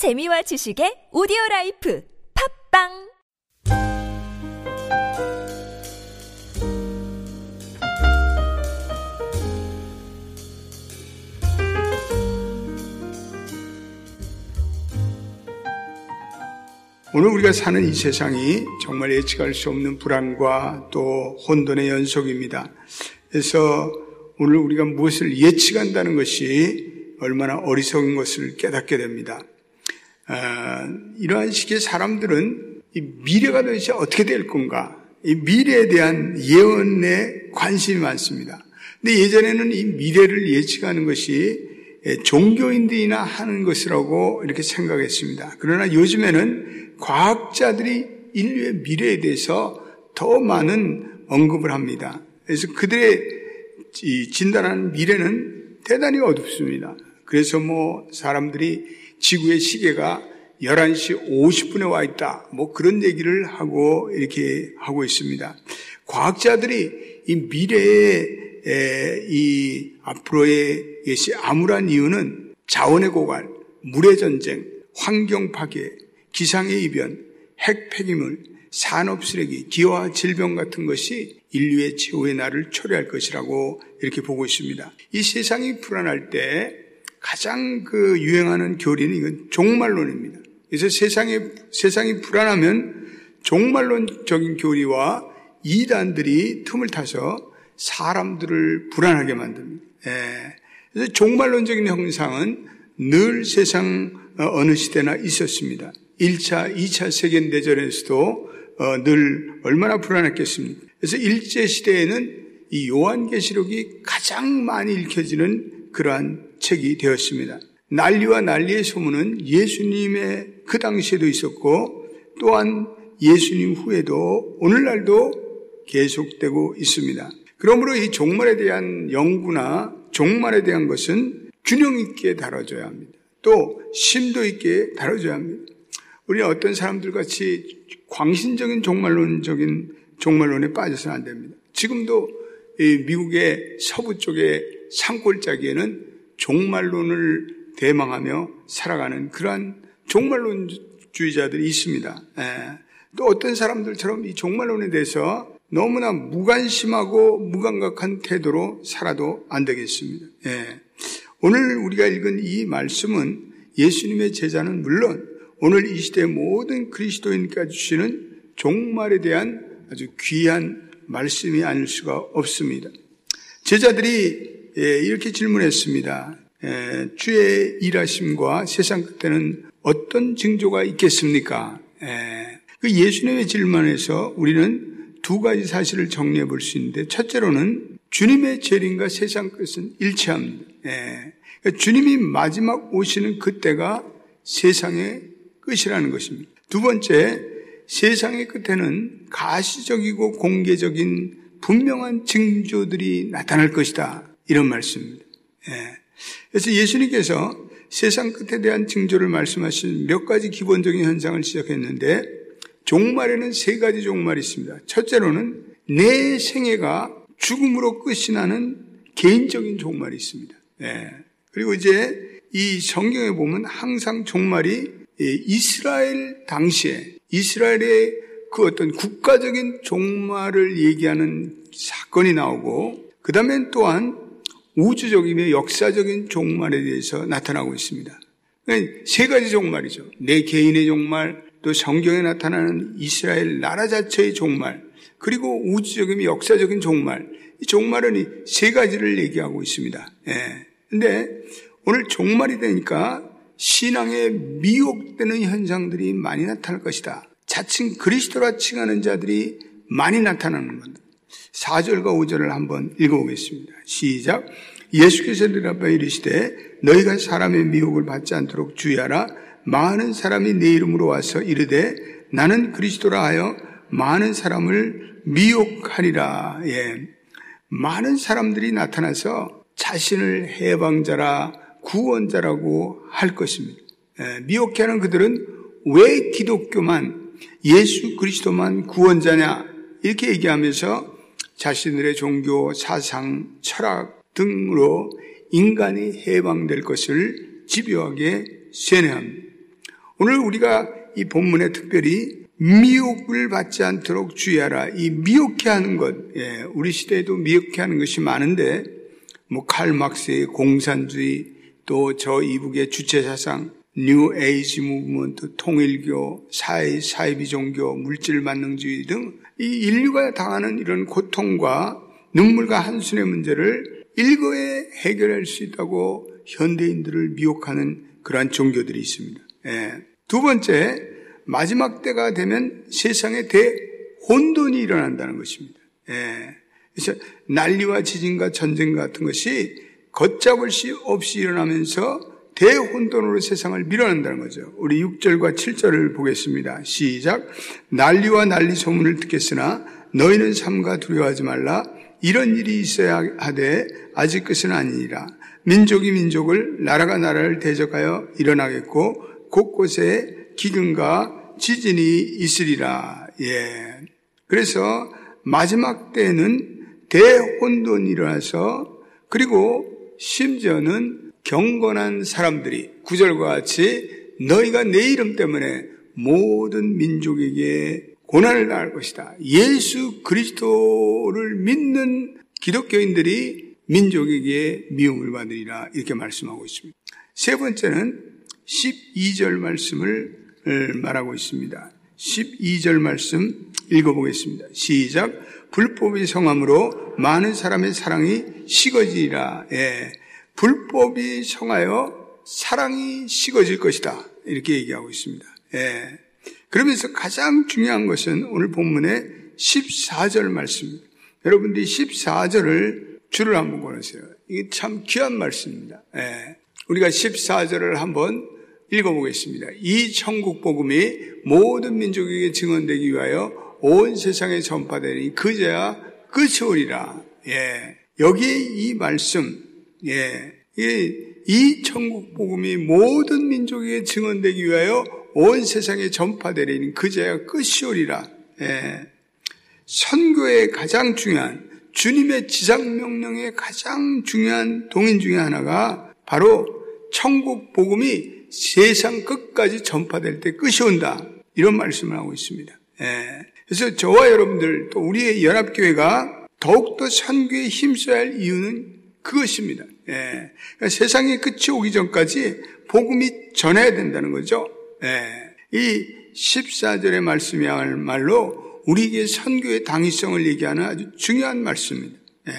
재미와 지식의 오디오 라이프 팟빵 오늘 우리가 사는 이 세상이 정말 예측할 수 없는 불안과 또 혼돈의 연속입니다. 그래서 오늘 우리가 무엇을 예측한다는 것이 얼마나 어리석은 것을 깨닫게 됩니다. 아, 이러한 식의 사람들은 이 미래가 도대체 어떻게 될 건가? 이 미래에 대한 예언에 관심이 많습니다. 근데 예전에는 이 미래를 예측하는 것이 종교인들이나 하는 것이라고 이렇게 생각했습니다. 그러나 요즘에는 과학자들이 인류의 미래에 대해서 더 많은 언급을 합니다. 그래서 그들의 진단하는 미래는 대단히 어둡습니다. 그래서 뭐 사람들이 지구의 시계가 11시 50분에 와 있다. 뭐 그런 얘기를 하고 이렇게 하고 있습니다. 과학자들이 이 미래의 이 앞으로의 것이 암울한 이유는 자원의 고갈, 물의 전쟁, 환경 파괴, 기상의 이변, 핵 폐기물, 산업 쓰레기, 기와 질병 같은 것이 인류의 최후의 날을 초래할 것이라고 이렇게 보고 있습니다. 이 세상이 불안할 때 가장 그 유행하는 교리는 이건 종말론입니다. 그래서 세상에, 세상이 불안하면 종말론적인 교리와 이단들이 틈을 타서 사람들을 불안하게 만듭니다. 예. 그래서 종말론적인 형상은 늘 세상 어, 어느 시대나 있었습니다. 1차, 2차 세계대전에서도 어, 늘 얼마나 불안했겠습니까? 그래서 일제시대에는 이 요한계시록이 가장 많이 읽혀지는 그러한 책이 되었습니다. 난리와 난리의 소문은 예수님의 그 당시에도 있었고 또한 예수님 후에도 오늘날도 계속되고 있습니다. 그러므로 이 종말에 대한 연구나 종말에 대한 것은 균형 있게 다뤄져야 합니다. 또 심도 있게 다뤄져야 합니다. 우리는 어떤 사람들 같이 광신적인 종말론적인 종말론에 빠져서는 안 됩니다. 지금도 미국의 서부 쪽의 산골짜기에는 종말론을 대망하며 살아가는 그러한 종말론주의자들이 있습니다. 예. 또 어떤 사람들처럼 이 종말론에 대해서 너무나 무관심하고 무감각한 태도로 살아도 안 되겠습니다. 예. 오늘 우리가 읽은 이 말씀은 예수님의 제자는 물론 오늘 이 시대 모든 그리스도인까지 주시는 종말에 대한 아주 귀한 말씀이 아닐 수가 없습니다. 제자들이 예, 이렇게 질문했습니다. 예, 주의 일하심과 세상 끝에는 어떤 징조가 있겠습니까? 예, 그 예수님의 질문에서 우리는 두 가지 사실을 정리해 볼 수 있는데 첫째로는 주님의 재림과 세상 끝은 일치합니다. 예. 그러니까 주님이 마지막 오시는 그때가 세상의 끝이라는 것입니다. 두 번째, 세상의 끝에는 가시적이고 공개적인 분명한 징조들이 나타날 것이다. 이런 말씀입니다. 예. 그래서 예수님께서 세상 끝에 대한 징조를 말씀하신 몇 가지 기본적인 현상을 시작했는데 종말에는 세 가지 종말이 있습니다. 첫째로는 내 생애가 죽음으로 끝이 나는 개인적인 종말이 있습니다. 네. 그리고 이제 이 성경에 보면 항상 종말이 이스라엘 당시에 이스라엘의 그 어떤 국가적인 종말을 얘기하는 사건이 나오고 그 다음엔 또한 우주적이며 역사적인 종말에 대해서 나타나고 있습니다. 그러니까 세 가지 종말이죠. 내 개인의 종말, 또 성경에 나타나는 이스라엘 나라 자체의 종말, 그리고 우주적인 역사적인 종말, 이 종말은 이 세 가지를 얘기하고 있습니다. 예. 근데 오늘 종말이 되니까 신앙에 미혹되는 현상들이 많이 나타날 것이다. 자칭 그리스도라 칭하는 자들이 많이 나타나는 겁니다. 4절과 5절을 한번 읽어보겠습니다. 시작. 예수께서 대답하여 이르시되 너희가 사람의 미혹을 받지 않도록 주의하라. 많은 사람이 내 이름으로 와서 이르되 나는 그리스도라 하여 많은 사람을 미혹하리라. 예. 많은 사람들이 나타나서 자신을 해방자라 구원자라고 할 것입니다. 예. 미혹해 하는 그들은 왜 기독교만 예수 그리스도만 구원자냐 이렇게 얘기하면서 자신들의 종교, 사상, 철학 등으로 인간이 해방될 것을 집요하게 세뇌합니다. 오늘 우리가 이 본문에 특별히 미혹을 받지 않도록 주의하라. 이 미혹해 하는 것, 예, 우리 시대에도 미혹해 하는 것이 많은데, 뭐, 칼 막스의 공산주의, 또 저 이북의 주체사상, New Age Movement, 통일교, 사회, 사이비 종교, 물질 만능주의 등 이 인류가 당하는 이런 고통과 눈물과 한숨의 문제를 일거에 해결할 수 있다고 현대인들을 미혹하는 그러한 종교들이 있습니다. 예. 두 번째, 마지막 때가 되면 세상에 대혼돈이 일어난다는 것입니다. 예. 그래서 난리와 지진과 전쟁 같은 것이 걷잡을 수 없이 일어나면서 대혼돈으로 세상을 밀어낸다는 거죠. 우리 6절과 7절을 보겠습니다. 시작. 난리와 난리 소문을 듣겠으나 너희는 삼가 두려워하지 말라. 이런 일이 있어야 하되 아직 끝은 아니니라. 민족이 민족을 나라가 나라를 대적하여 일어나겠고 곳곳에 기근과 지진이 있으리라. 예. 그래서 마지막 때는 대혼돈이 일어나서 그리고 심지어는 경건한 사람들이 구절과 같이 너희가 내 이름 때문에 모든 민족에게 고난을 당할 것이다. 예수 그리스도를 믿는 기독교인들이 민족에게 미움을 받으리라 이렇게 말씀하고 있습니다. 세 번째는 12절 말씀을 말하고 있습니다. 12절 말씀 읽어보겠습니다. 시작. 불법이 성함으로 많은 사람의 사랑이 식어지리라. 예. 불법이 성하여 사랑이 식어질 것이다. 이렇게 얘기하고 있습니다. 예. 그러면서 가장 중요한 것은 오늘 본문의 14절 말씀입니다. 여러분들이 14절을 줄을 한번 보내세요. 이게 참 귀한 말씀입니다. 예. 우리가 14절을 한번 읽어보겠습니다. 이 천국 복음이 모든 민족에게 증언되기 위하여 온 세상에 전파되니 그제야 끝이 오리라. 예. 여기에 이 말씀, 예. 이, 이 천국 복음이 모든 민족에게 증언되기 위하여 온 세상에 전파되리니 그제야 끝이 오리라. 예. 선교의 가장 중요한 주님의 지상 명령의 가장 중요한 동인 중의 하나가 바로 천국 복음이 세상 끝까지 전파될 때 끝이 온다. 이런 말씀을 하고 있습니다. 예. 그래서 저와 여러분들 또 우리의 연합교회가 더욱더 선교에 힘써야 할 이유는 그것입니다. 예. 그러니까 세상의 끝이 오기 전까지 복음이 전해야 된다는 거죠. 예. 이 14절의 말씀이야말로 우리에게 선교의 당위성을 얘기하는 아주 중요한 말씀입니다. 예.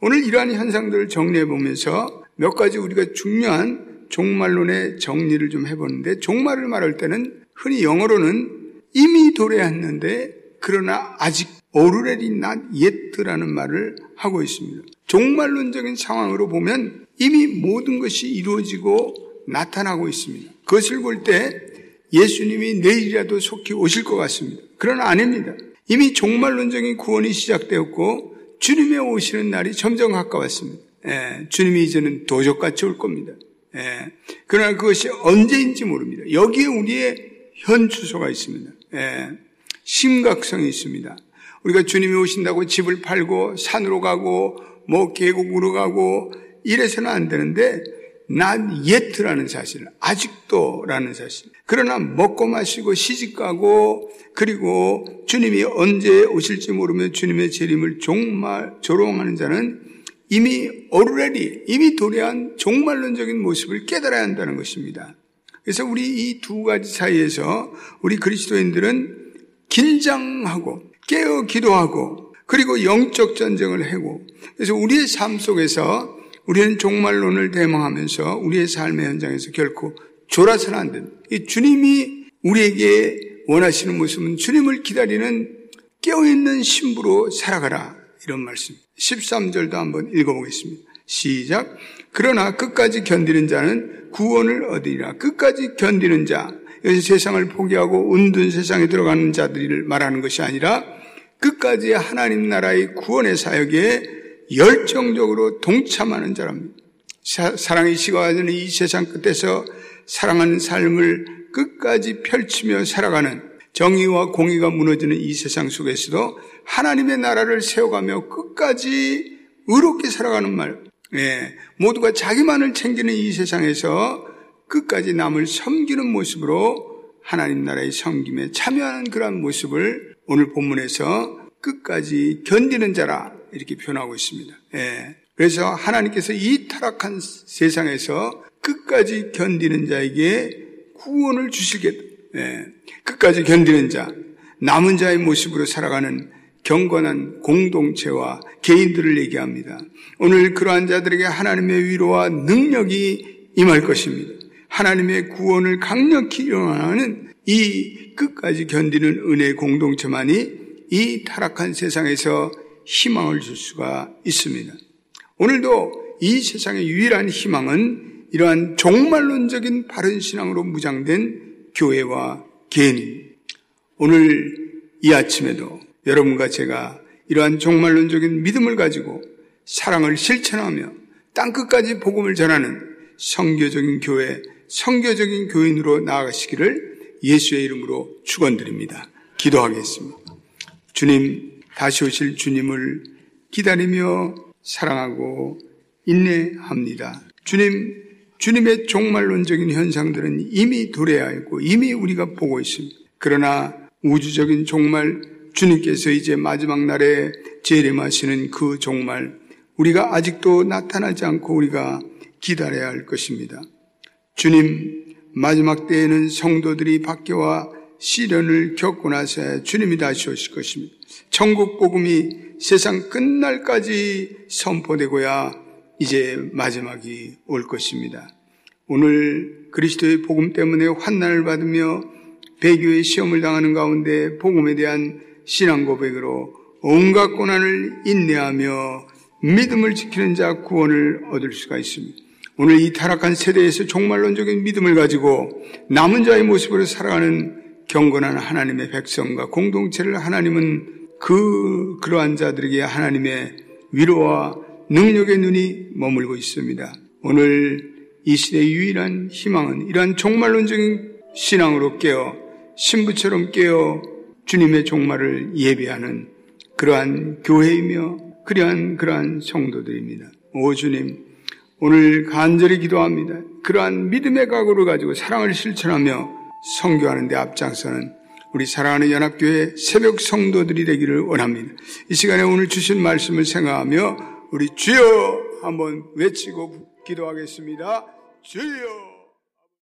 오늘 이러한 현상들을 정리해 보면서 몇 가지 우리가 중요한 종말론의 정리를 좀 해보는데 종말을 말할 때는 흔히 영어로는 이미 도래했는데 그러나 아직 오르레리 낫 예트라는 말을 하고 있습니다. 종말론적인 상황으로 보면 이미 모든 것이 이루어지고 나타나고 있습니다. 그것을 볼 때 예수님이 내일이라도 속히 오실 것 같습니다. 그러나 아닙니다. 이미 종말론적인 구원이 시작되었고 주님의 오시는 날이 점점 가까웠습니다. 예, 주님이 이제는 도적같이 올 겁니다. 예, 그러나 그것이 언제인지 모릅니다. 여기에 우리의 현 주소가 있습니다. 예, 심각성이 있습니다. 우리가 주님이 오신다고 집을 팔고 산으로 가고 뭐 계곡으로 가고 이래서는 안 되는데 난 예트라는 사실, 아직도라는 사실. 그러나 먹고 마시고 시집가고 그리고 주님이 언제 오실지 모르면 주님의 재림을 종말 조롱하는 자는 이미 어루레리 이미 도래한 종말론적인 모습을 깨달아야 한다는 것입니다. 그래서 우리 이 두 가지 사이에서 우리 그리스도인들은 긴장하고 깨어 기도하고 그리고 영적 전쟁을 하고 그래서 우리의 삶 속에서 우리는 종말론을 대망하면서 우리의 삶의 현장에서 결코 졸아서는 안 된다. 이 주님이 우리에게 원하시는 모습은 주님을 기다리는 깨어있는 신부로 살아가라. 이런 말씀. 13절도 한번 읽어보겠습니다. 시작. 그러나 끝까지 견디는 자는 구원을 얻으리라. 끝까지 견디는 자. 여기서 세상을 포기하고 운둔 세상에 들어가는 자들을 말하는 것이 아니라 끝까지 하나님 나라의 구원의 사역에 열정적으로 동참하는 자랍니다. 사랑이 식어가는 이 세상 끝에서 사랑하는 삶을 끝까지 펼치며 살아가는 정의와 공의가 무너지는 이 세상 속에서도 하나님의 나라를 세워가며 끝까지 의롭게 살아가는 말. 예, 모두가 자기만을 챙기는 이 세상에서 끝까지 남을 섬기는 모습으로 하나님 나라의 섬김에 참여하는 그러한 모습을 오늘 본문에서 끝까지 견디는 자라 이렇게 표현하고 있습니다. 예. 그래서 하나님께서 이 타락한 세상에서 끝까지 견디는 자에게 구원을 주시겠다. 예. 끝까지 견디는 자, 남은 자의 모습으로 살아가는 경건한 공동체와 개인들을 얘기합니다. 오늘 그러한 자들에게 하나님의 위로와 능력이 임할 것입니다. 하나님의 구원을 강력히 일어나는 이 끝까지 견디는 은혜 공동체만이 이 타락한 세상에서 희망을 줄 수가 있습니다. 오늘도 이 세상의 유일한 희망은 이러한 종말론적인 바른 신앙으로 무장된 교회와 개인. 오늘 이 아침에도 여러분과 제가 이러한 종말론적인 믿음을 가지고 사랑을 실천하며 땅끝까지 복음을 전하는 성교적인 교회, 성교적인 교인으로 나아가시기를 예수의 이름으로 축원드립니다. 기도하겠습니다. 주님, 다시 오실 주님을 기다리며 사랑하고 인내합니다. 주님, 주님의 종말론적인 현상들은 이미 도래하였고 이미 우리가 보고 있습니다. 그러나 우주적인 종말, 주님께서 이제 마지막 날에 재림하시는 그 종말, 우리가 아직도 나타나지 않고 우리가 기다려야 할 것입니다. 주님, 마지막 때에는 성도들이 밖에와 시련을 겪고 나서 주님이 다시 오실 것입니다. 천국 복음이 세상 끝날까지 선포되고야 이제 마지막이 올 것입니다. 오늘 그리스도의 복음 때문에 환난을 받으며 배교의 시험을 당하는 가운데 복음에 대한 신앙 고백으로 온갖 고난을 인내하며 믿음을 지키는 자 구원을 얻을 수가 있습니다. 오늘 이 타락한 세대에서 종말론적인 믿음을 가지고 남은 자의 모습으로 살아가는 경건한 하나님의 백성과 공동체를 하나님은 그 그러한 자들에게 하나님의 위로와 능력의 눈이 머물고 있습니다. 오늘 이 시대의 유일한 희망은 이러한 종말론적인 신앙으로 깨어 신부처럼 깨어 주님의 종말을 예배하는 그러한 교회이며 그러한 그러한 성도들입니다. 오 주님, 오늘 간절히 기도합니다. 그러한 믿음의 각오를 가지고 사랑을 실천하며 성교하는 데 앞장서는 우리 사랑하는 연합교회 새벽 성도들이 되기를 원합니다. 이 시간에 오늘 주신 말씀을 생각하며 우리 주여 한번 외치고 기도하겠습니다. 주여!